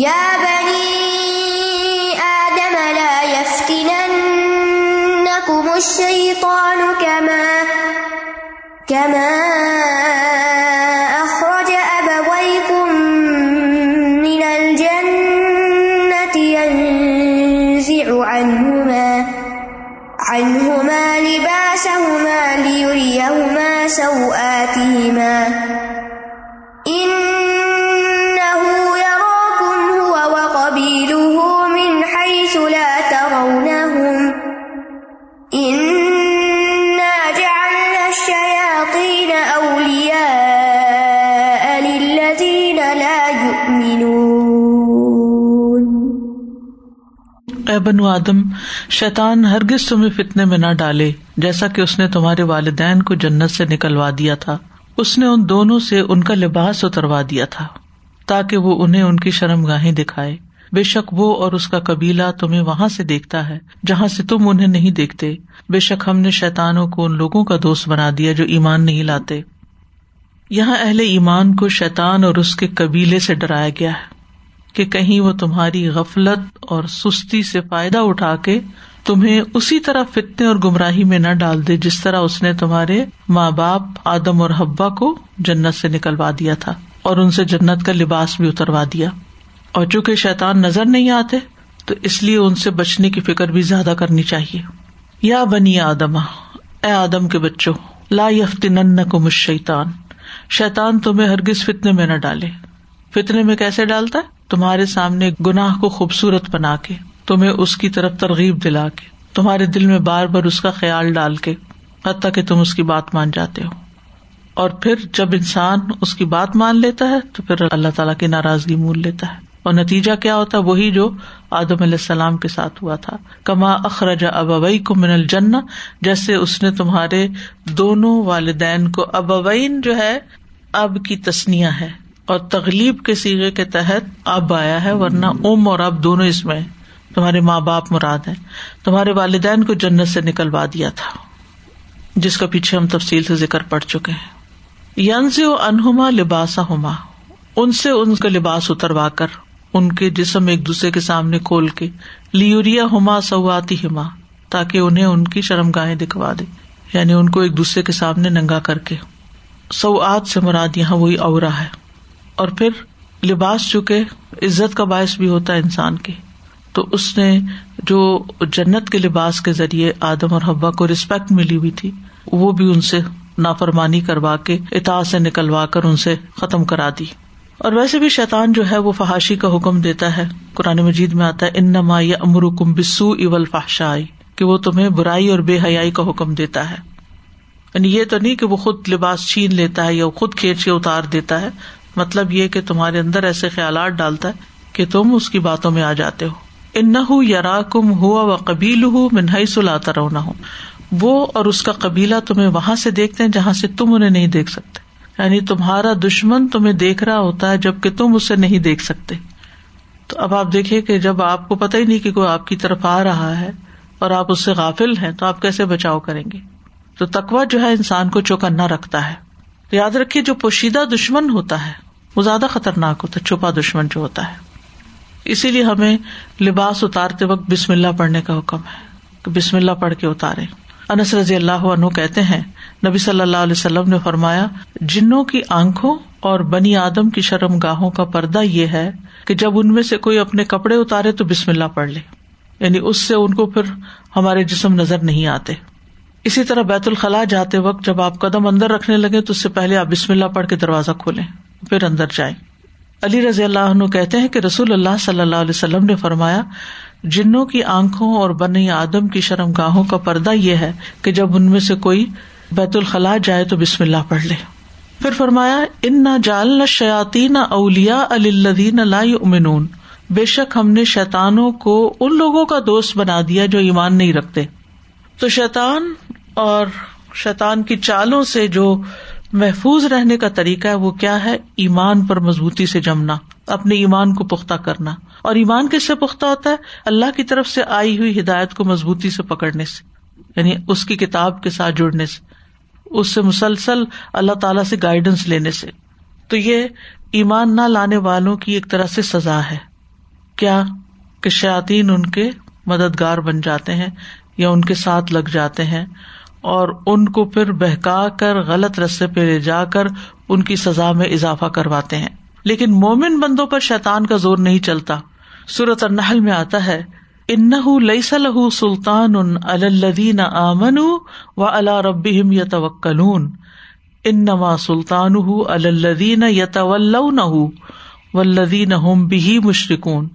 يا بني آدم لا يفتننكم الشيطان كما كما أخرج أبويكم من الجنة ينزع عنهما عنهما لباسهما ليريهما سوآتهما اے بنو آدم، شیطان ہرگز تمہیں فتنے میں نہ ڈالے، جیسا کہ اس نے تمہارے والدین کو جنت سے نکلوا دیا تھا۔ اس نے ان دونوں سے ان کا لباس اتروا دیا تھا، تاکہ وہ انہیں ان کی شرم گاہیں دکھائے۔ بے شک وہ اور اس کا قبیلہ تمہیں وہاں سے دیکھتا ہے، جہاں سے تم انہیں نہیں دیکھتے۔ بے شک ہم نے شیتانوں کو ان لوگوں کا دوست بنا دیا جو ایمان نہیں لاتے۔ یہاں اہل ایمان کو شیتان اور اس کے قبیلے سے ڈرایا گیا ہے۔ کہ کہیں وہ تمہاری غفلت اور سستی سے فائدہ اٹھا کے تمہیں اسی طرح فتنے اور گمراہی میں نہ ڈال دے جس طرح اس نے تمہارے ماں باپ آدم اور حبا کو جنت سے نکلوا دیا تھا اور ان سے جنت کا لباس بھی اتروا دیا۔ اور چونکہ شیتان نظر نہیں آتے، تو اس لیے ان سے بچنے کی فکر بھی زیادہ کرنی چاہیے۔ یا بنی آدما اے آدم کے بچوں، لا یفتن کو مشیتان شیتان تمہیں ہرگز فتنے میں نہ ڈالے۔ فتنے میں کیسے ڈالتا ہے؟ تمہارے سامنے گناہ کو خوبصورت بنا کے، تمہیں اس کی طرف ترغیب دلا کے، تمہارے دل میں بار بار اس کا خیال ڈال کے، حتیٰ کہ تم اس کی بات مان جاتے ہو۔ اور پھر جب انسان اس کی بات مان لیتا ہے، تو پھر اللہ تعالیٰ کی ناراضگی مول لیتا ہے۔ اور نتیجہ کیا ہوتا ہے؟ وہی جو آدم علیہ السلام کے ساتھ ہوا تھا۔ کما اخرجا ابوئی کو من الجن جیسے اس نے تمہارے دونوں والدین کو، ابوین جو ہے، اب کی تسنیا ہے اور تغلیب کے سیگے کے تحت اب آیا ہے، ورنہ ام اور اب دونوں اس میں تمہارے ماں باپ مراد ہیں۔ تمہارے والدین کو جنت سے نکلوا دیا تھا، جس کا پیچھے ہم تفصیل سے ذکر پڑ چکے ہیں۔ ینز و انہما لباسا ہوما ان سے ان کا لباس اتروا کر، ان کے جسم ایک دوسرے کے سامنے کھول کے لیوریا ہوما سواتی ہما تاکہ انہیں ان کی شرم گاہیں دکھوا دے یعنی ان کو ایک دوسرے کے سامنے ننگا کر کے۔ سوات سے مراد یہاں وہی اورا ہے۔ اور پھر لباس چکے عزت کا باعث بھی ہوتا ہے انسان کے، تو اس نے جو جنت کے لباس کے ذریعے آدم اور حبا کو ریسپیکٹ ملی ہوئی تھی، وہ بھی ان سے نافرمانی کروا کے اتا سے نکلوا کر ان سے ختم کرا دی۔ اور ویسے بھی شیطان جو ہے وہ فحاشی کا حکم دیتا ہے۔ قرآن مجید میں آتا ہے ان نما یا امر کم بسو اول فحشائی کہ وہ تمہیں برائی اور بے حیائی کا حکم دیتا ہے۔ یعنی یہ تو نہیں کہ وہ خود لباس چھین لیتا ہے یا خود کھینچ کے اتار دیتا ہے مطلب یہ کہ تمہارے اندر ایسے خیالات ڈالتا ہے کہ تم اس کی باتوں میں آ جاتے ہو۔ ان ہُو یار کم ہوا و قبیل ہُو منہائی سلاتا رونا ہو وہ اور اس کا قبیلہ تمہیں وہاں سے دیکھتے ہیں جہاں سے تم انہیں نہیں دیکھ سکتے۔ یعنی تمہارا دشمن تمہیں دیکھ رہا ہوتا ہے جبکہ تم اسے نہیں دیکھ سکتے۔ تو اب آپ دیکھیے کہ جب آپ کو پتا ہی نہیں کہ کوئی آپ کی طرف آ رہا ہے اور آپ اس سے غافل ہیں تو آپ کیسے بچاؤ کریں گے؟ تو تکوا جو ہے انسان کو چوکنا رکھتا ہے۔ یاد رکھیے جو پوشیدہ دشمن ہوتا ہے، وہ زیادہ خطرناک ہوتا ہے، چھپا دشمن جو ہوتا ہے۔ اسی لیے ہمیں لباس اتارتے وقت بسم اللہ پڑھنے کا حکم ہے کہ بسم اللہ پڑھ کے اتارے۔ انس رضی اللہ عنہ کہتے ہیں، نبی صلی اللہ علیہ وسلم نے فرمایا، جنوں کی آنکھوں اور بنی آدم کی شرم گاہوں کا پردہ یہ ہے کہ جب ان میں سے کوئی اپنے کپڑے اتارے تو بسم اللہ پڑھ لے۔ یعنی اس سے ان کو پھر ہمارے جسم نظر نہیں آتے۔ اسی طرح بیت الخلاء جاتے وقت جب آپ قدم اندر رکھنے لگے تو اس سے پہلے آپ بسم اللہ پڑھ کے دروازہ کھولیں، پھر اندر جائیں۔ علی رضی اللہ عنہ کہتے ہیں کہ رسول اللہ صلی اللہ علیہ وسلم نے فرمایا، جنوں کی آنکھوں اور بنی آدم کی شرم گاہوں کا پردہ یہ ہے کہ جب ان میں سے کوئی بیت الخلاء جائے تو بسم اللہ پڑھ لے۔ پھر فرمایا ان نہ جال نہ شیاتی نہ اولیا الدین لا امنون بے شک ہم نے شیتانوں کو ان لوگوں کا دوست بنا دیا جو ایمان نہیں رکھتے۔ تو شیتان اور شیتان کی چالوں سے جو محفوظ رہنے کا طریقہ ہے وہ کیا ہے؟ ایمان پر مضبوطی سے جمنا، اپنے ایمان کو پختہ کرنا۔ اور ایمان کس سے پختہ ہوتا ہے؟ اللہ کی طرف سے آئی ہوئی ہدایت کو مضبوطی سے پکڑنے سے یعنی اس کی کتاب کے ساتھ جڑنے سے، اس سے مسلسل اللہ تعالی سے گائیڈنس لینے سے۔ تو یہ ایمان نہ لانے والوں کی ایک طرح سے سزا ہے۔ کیا کہ شاطین ان کے مددگار بن جاتے ہیں یا ان کے ساتھ لگ جاتے ہیں؟ اور ان کو پھر بہکا کر غلط رستے پہ لے جا کر ان کی سزا میں اضافہ کرواتے ہیں۔ لیکن مومن بندوں پر شیطان کا زور نہیں چلتا۔ سورت النحل میں آتا ہے ان لئی سلطان الدین آمن و اللہ رب یا توکلون ان نما سلطان الدین یتول ولدین ہم بھی مشرقون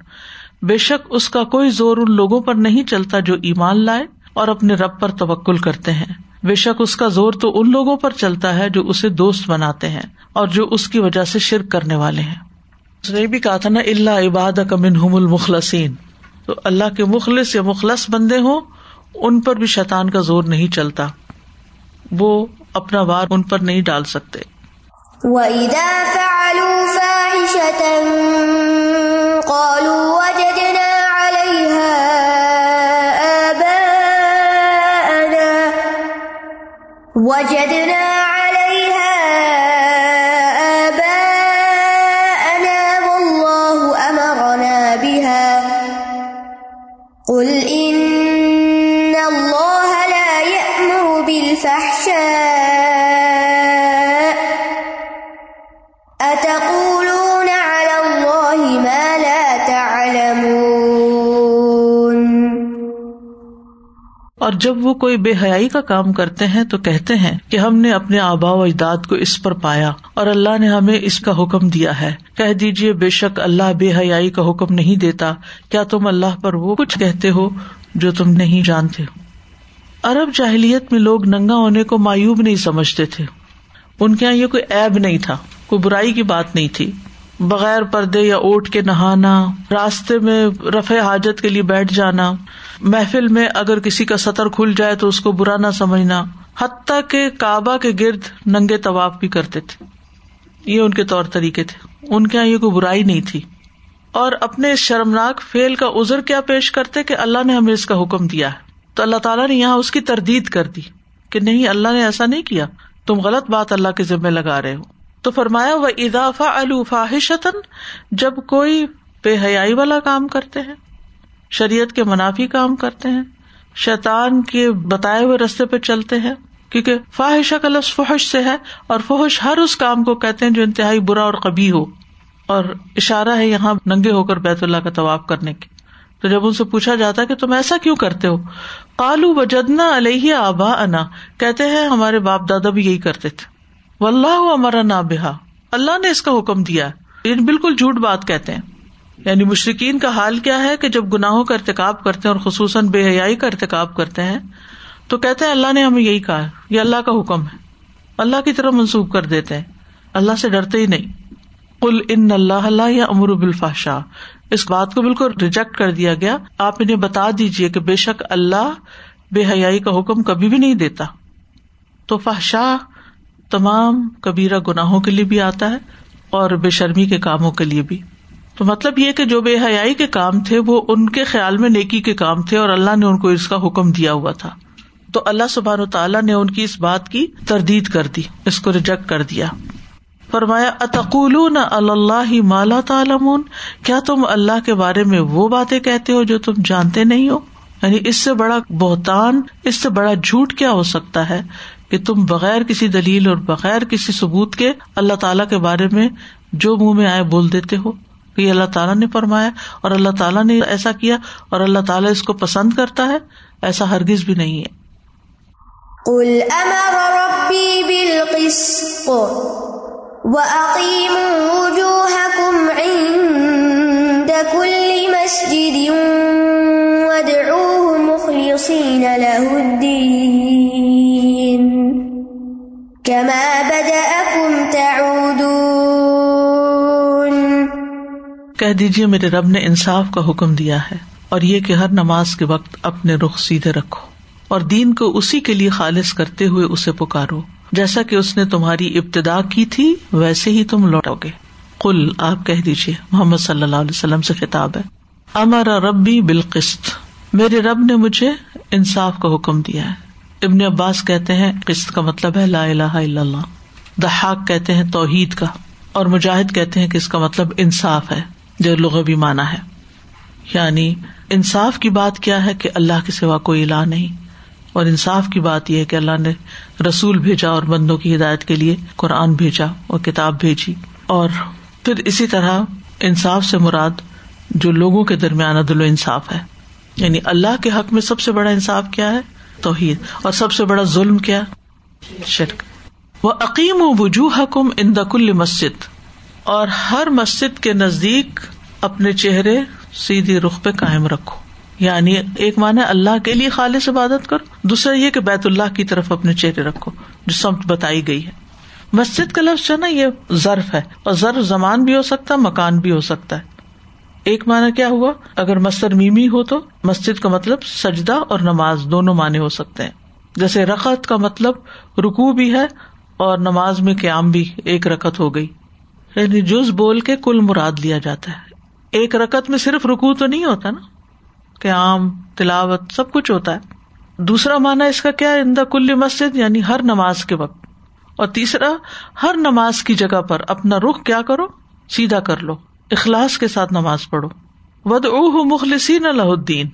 بے شک اس کا کوئی زور ان لوگوں پر نہیں چلتا جو ایمان لائے۔ اور اپنے رب پر توکل کرتے ہیں۔ بے شک اس کا زور تو ان لوگوں پر چلتا ہے جو اسے دوست بناتے ہیں اور جو اس کی وجہ سے شرک کرنے والے ہیں۔ اس نے بھی کہا تھا نا اللہ عباد منہم المخلصین تو اللہ کے مخلص یا مخلص بندے ہوں، ان پر بھی شیطان کا زور نہیں چلتا۔ وہ اپنا وار ان پر نہیں ڈال سکتے۔ وَإِذَا فَعَلُوا فَاحِشَةً وجدنا عليها آباءنا والله أمرنا بها. قل إن الله لا يأمر بِالْفَحْشَاءِ اور جب وہ کوئی بے حیائی کا کام کرتے ہیں تو کہتے ہیں کہ ہم نے اپنے آبا و اجداد کو اس پر پایا اور اللہ نے ہمیں اس کا حکم دیا ہے۔ کہہ دیجیے بے شک اللہ بے حیائی کا حکم نہیں دیتا۔ کیا تم اللہ پر وہ کچھ کہتے ہو جو تم نہیں جانتے؟ ہو ارب جاہلیت میں لوگ ننگا ہونے کو مایوب نہیں سمجھتے تھے۔ ان کے یہاں یہ کوئی ایب نہیں تھا، کوئی برائی کی بات نہیں تھی۔ بغیر پردے یا اوٹ کے نہانا، راستے میں رفع حاجت کے لیے بیٹھ جانا، محفل میں اگر کسی کا سطر کھل جائے تو اس کو برا نہ سمجھنا، حتیٰ کہ کعبہ کے گرد ننگے طواف بھی کرتے تھے۔ یہ ان کے طور طریقے تھے۔ ان کے یہاں یہ کوئی برائی نہیں تھی۔ اور اپنے اس شرمناک فیل کا ازر کیا پیش کرتے کہ اللہ نے ہمیں اس کا حکم دیا ہے۔ تو اللہ تعالیٰ نے یہاں اس کی تردید کر دی کہ نہیں، اللہ نے ایسا نہیں کیا۔ تم غلط بات اللہ کے ذمے لگا رہے ہو۔ تو فرمایا وہ اضافہ الفاحشتن جب کوئی بے حیائی والا کام کرتے ہیں، شریعت کے منافی کام کرتے ہیں، شیطان کے بتائے ہوئے رستے پہ چلتے ہیں، کیونکہ فاحشہ کا لفظ فحش سے ہے، اور فحش ہر اس کام کو کہتے ہیں جو انتہائی برا اور کبھی ہو، اور اشارہ ہے یہاں ننگے ہو کر بیت اللہ کا طواف کرنے کی۔ تو جب ان سے پوچھا جاتا کہ تم ایسا کیوں کرتے ہو؟ کالو وجدنا علیہ آبا انا کہتے ہیں ہمارے باپ دادا بھی یہی کرتے تھے۔ و اللہ ہمارا نا بہا۔ اللہ نے اس کا حکم دیا۔ یہ بالکل جھوٹ بات کہتے ہیں۔ یعنی مشرقین کا حال کیا ہے کہ جب گناہوں کا ارتقاب کرتے ہیں اور خصوصاً بے حیائی کا ارتقاب کرتے ہیں، تو کہتے ہیں اللہ نے ہمیں یہی کہا یہ اللہ کا حکم ہے۔ اللہ کی طرح منسوخ کر دیتے ہیں۔ اللہ سے ڈرتے ہی نہیں۔ کل ان اللہ اللہ یا امر بالفاشا اس بات کو بالکل ریجیکٹ کر دیا گیا۔ آپ انہیں بتا دیجیے کہ بے شک اللہ بے حیائی کا حکم کبھی بھی نہیں دیتا۔ تو فحشا تمام کبیرہ گناہوں کے لیے بھی آتا ہے اور بے شرمی کے کاموں کے لیے بھی۔ تو مطلب یہ کہ جو بے حیائی کے کام تھے، وہ ان کے خیال میں نیکی کے کام تھے اور اللہ نے ان کو اس کا حکم دیا ہوا تھا۔ تو اللہ سبحان تعالیٰ نے ان کی اس بات کی تردید کر دی، اس کو ریجیکٹ کر دیا۔ فرمایا اتقول اللہ مالا تعالمون کیا تم اللہ کے بارے میں وہ باتیں کہتے ہو جو تم جانتے نہیں ہو؟ یعنی اس سے بڑا بہتان، اس سے بڑا جھوٹ کیا ہو سکتا ہے؟ کہ تم بغیر کسی دلیل اور بغیر کسی ثبوت کے اللہ تعالیٰ کے بارے میں جو منہ میں آئے بول دیتے ہو۔ یہ اللہ تعالیٰ نے فرمایا اور اللہ تعالیٰ نے ایسا کیا اور اللہ تعالیٰ اس کو پسند کرتا ہے، ایسا ہرگز بھی نہیں ہے۔ قل امر ربی بالقسط وَأَقِيمُوا وُجُوهَكُمْ عِندَ كُلِّ مَسْجِدٍ کہہ دیجیے میرے رب نے انصاف کا حکم دیا ہے اور یہ کہ ہر نماز کے وقت اپنے رخ سیدھے رکھو اور دین کو اسی کے لیے خالص کرتے ہوئے اسے پکارو۔ جیسا کہ اس نے تمہاری ابتدا کی تھی، ویسے ہی تم لوٹو گے۔ کل آپ کہہ دیجیے محمد صلی اللہ علیہ وسلم سے خطاب ہے۔ ہمارا ربی بالقست میرے رب نے مجھے انصاف کا حکم دیا ہے۔ ابن عباس کہتے ہیں، قسط کا مطلب ہے لا الہ الا اللہ۔ دہاق کہتے ہیں توحید کا اور مجاہد کہتے ہیں کہ اس کا مطلب انصاف ہے۔ جو لغوی مانا ہے۔ یعنی انصاف کی بات کیا ہے کہ اللہ کے سوا کوئی الہ نہیں، اور انصاف کی بات یہ ہے کہ اللہ نے رسول بھیجا اور بندوں کی ہدایت کے لیے قرآن بھیجا اور کتاب بھیجی۔ اور پھر اسی طرح انصاف سے مراد جو لوگوں کے درمیان عدل و انصاف ہے۔ یعنی اللہ کے حق میں سب سے بڑا انصاف کیا ہے؟ توحید۔ اور سب سے بڑا ظلم کیا؟ شرک۔ وہ عقیم و وجوہ حکم ان دکل مسجد۔ اور ہر مسجد کے نزدیک اپنے چہرے سیدھی رخ پہ کائم رکھو۔ یعنی ایک مانا اللہ کے لیے خالص عبادت کرو، دوسرا یہ کہ بیت اللہ کی طرف اپنے چہرے رکھو، جو سمت بتائی گئی ہے۔ مسجد کا لفظ جو نا، یہ ضرف ہے، اور ضرف زمان بھی ہو سکتا ہے، مکان بھی ہو سکتا ہے۔ ایک مانا کیا ہوا؟ اگر مستر میمی ہو تو مسجد کا مطلب سجدہ اور نماز دونوں معنی ہو سکتے ہیں۔ جیسے رقط کا مطلب رکو بھی ہے اور نماز میں قیام بھی ایک رقط ہو گئی۔ یعنی جز بول کے کل مراد لیا جاتا ہے۔ ایک رقط میں صرف رکو تو نہیں ہوتا نا، قیام، تلاوت سب کچھ ہوتا ہے۔ دوسرا مانا اس کا کیا اندا کل مسجد یعنی ہر نماز کے وقت۔ اور تیسرا، ہر نماز کی جگہ پر اپنا رخ کیا کرو، سیدھا کر لو، اخلاص کے ساتھ نماز پڑھو۔ ود اوہ مخلصین اللہ الدین،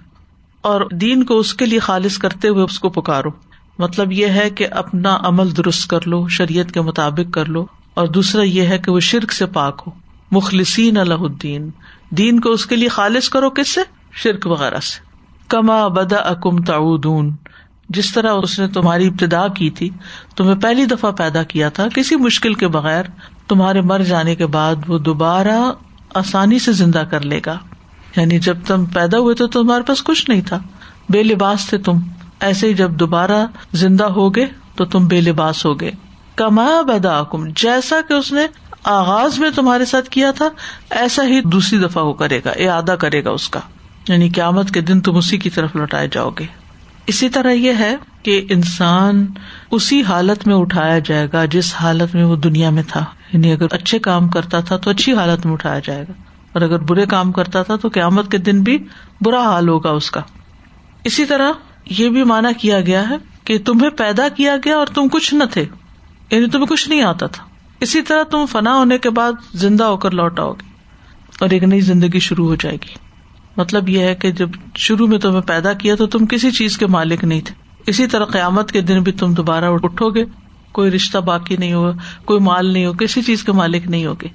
اور دین کو اس کے لیے خالص کرتے ہوئے اس کو پکارو۔ مطلب یہ ہے کہ اپنا عمل درست کر لو، شریعت کے مطابق کر لو۔ اور دوسرا یہ ہے کہ وہ شرک سے پاک ہو۔ مخلصین اللہ الدین۔ دین کو اس کے لیے خالص کرو کس سے؟ شرک وغیرہ سے۔ کما بدا اکم تعودون۔ جس طرح اس نے تمہاری ابتدا کی تھی، تمہیں پہلی دفعہ پیدا کیا تھا، کسی مشکل کے بغیر تمہارے مر جانے کے بعد وہ دوبارہ آسانی سے زندہ کر لے گا۔ یعنی جب تم پیدا ہوئے تو تمہارے پاس کچھ نہیں تھا۔ بے لباس تھے تم۔ ایسے ہی جب دوبارہ زندہ ہوگے تو تم بے لباس ہو گئے کما بدا کم جیسا کہ اس نے آغاز میں تمہارے ساتھ کیا تھا، ایسا ہی دوسری دفعہ وہ کرے گا، یہ آدھا کرے گا اس کا۔ یعنی قیامت کے دن تم اسی کی طرف لوٹائے جاؤ گے۔ اسی طرح یہ ہے کہ انسان اسی حالت میں اٹھایا جائے گا جس حالت میں وہ دنیا میں تھا۔ یعنی اگر اچھے کام کرتا تھا تو اچھی حالت میں اٹھایا جائے گا۔ اور اگر برے کام کرتا تھا تو قیامت کے دن بھی برا حال ہوگا اس کا۔ اسی طرح یہ بھی مانا کیا گیا ہے کہ تمہیں پیدا کیا گیا اور تم کچھ نہ تھے۔ یعنی تمہیں کچھ نہیں آتا تھا۔ اسی طرح تم فنا ہونے کے بعد زندہ ہو کر لوٹ آؤ گے اور ایک نئی زندگی شروع ہو جائے گی۔ مطلب یہ ہے کہ جب شروع میں تمہیں پیدا کیا تو تم کسی چیز کے مالک نہیں تھے۔ اسی طرح قیامت کے دن بھی تم دوبارہ اٹھو گے۔ کوئی رشتہ باقی نہیں ہوگا، کوئی مال نہیں ہوگا، کسی چیز کے مالک نہیں ہوگے۔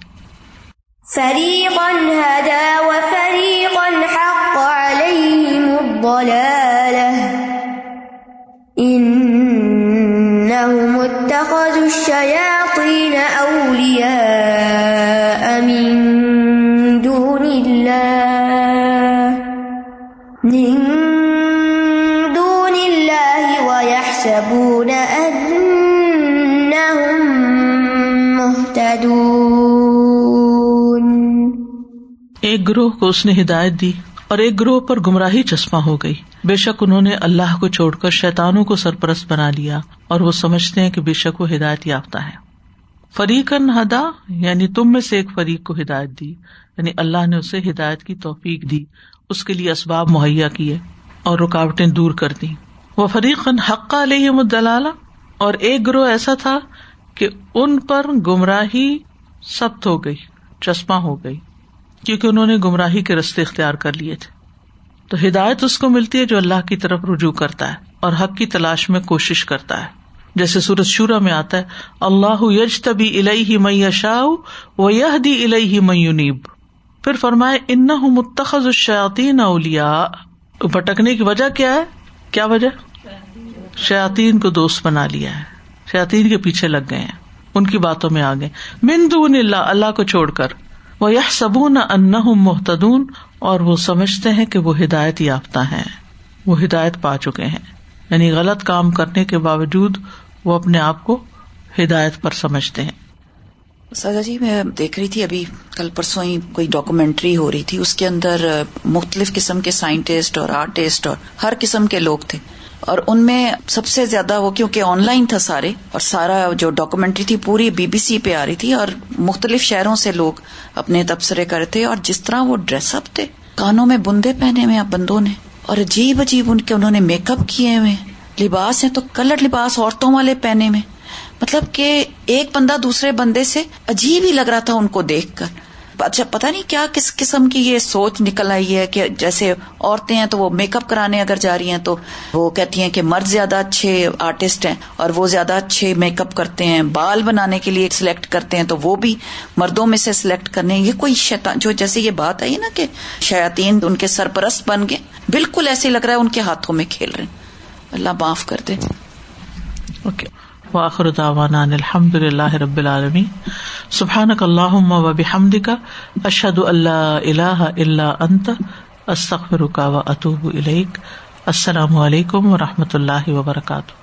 ایک گروہ کو اس نے ہدایت دی اور ایک گروہ پر گمراہی چشمہ ہو گئی۔ بے شک انہوں نے اللہ کو چھوڑ کر شیتانوں کو سرپرست بنا لیا اور وہ سمجھتے ہیں کہ بے شک وہ ہدایت یافتہ ہے فریقن ہدا یعنی تم میں سے ایک فریق کو ہدایت دی۔ یعنی اللہ نے اسے ہدایت کی توفیق دی۔ اس کے لیے اسباب مہیا کیے اور رکاوٹیں دور کر دی وہ فریقن حق علیہ مدلال اور ایک گروہ ایسا تھا کہ ان پر گمراہی سخت ہو گئی، چشمہ ہو گئی۔ کیونکہ انہوں نے گمراہی کے رستے اختیار کر لیے تھے۔ تو ہدایت اس کو ملتی ہے جو اللہ کی طرف رجوع کرتا ہے اور حق کی تلاش میں کوشش کرتا ہے۔ جیسے سورت شورا میں آتا ہے، اللہ یج تبی الہی مئی شاہ و یہ دی الہی میونیب پھر فرمائے ان متخذ الشاطین اولیا بھٹکنے کی وجہ کیا ہے؟ کیا وجہ؟ شاطین کو دوست بنا لیا ہے۔ شاطین کے پیچھے لگ گئے ہیں۔ ان کی باتوں میں آ گئے مندون اللہ اللہ کو چھوڑ کر۔ وہ یہ سبون ان محتدون اور وہ سمجھتے ہیں کہ وہ ہدایت یافتہ ہیں۔ وہ ہدایت پا چکے ہیں۔ یعنی غلط کام کرنے کے باوجود وہ اپنے آپ کو ہدایت پر سمجھتے ہیں۔ سزا جی میں دیکھ رہی تھی، ابھی کل پرسوں ہی کوئی ڈاکومینٹری ہو رہی تھی۔ اس کے اندر مختلف قسم کے سائنٹسٹ اور آرٹسٹ اور ہر قسم کے لوگ تھے۔ اور ان میں سب سے زیادہ وہ کیونکہ آن لائن تھا سارے اور سارا جو ڈاکومینٹری تھی پوری بی بی سی پہ آ رہی تھی اور مختلف شہروں سے لوگ اپنے تبصرے کرتے اور جس طرح وہ ڈریس اپ تھے، کانوں میں بندے پہنے ہوئے بندوں نے اور عجیب عجیب ان کے انہوں نے میک اپ کیے ہوئے لباس ہیں تو کلر لباس عورتوں والے پہنے میں مطلب کہ ایک بندہ دوسرے بندے سے عجیب ہی لگ رہا تھا ان کو دیکھ کر۔ اچھا پتا نہیں کیا کس قسم کی یہ سوچ نکل آئی ہے کہ جیسے عورتیں ہیں تو وہ میک اپ کرانے اگر جا رہی ہیں تو وہ کہتی ہیں کہ مرد زیادہ اچھے آرٹسٹ ہیں اور وہ زیادہ اچھے میک اپ کرتے ہیں، بال بنانے کے لیے سلیکٹ کرتے ہیں تو وہ بھی مردوں میں سے سلیکٹ کرنے یہ کوئی شیطان، جو جیسے یہ بات آئی نا کہ شیاتین ان کے سرپرست بن گئے، بالکل ایسے لگ رہا ہے، ان کے ہاتھوں میں کھیل رہے ہیں۔ اللہ معاف کر دے۔ اوکے وآخر دعوانا ان الحمد للہ رب العالمین. سبحانک اللہم و بحمدک، اشہد ان لا الہ الا انت، استغفرک و اتوب الیک. السلام علیکم و رحمۃ اللہ وبرکاتہ.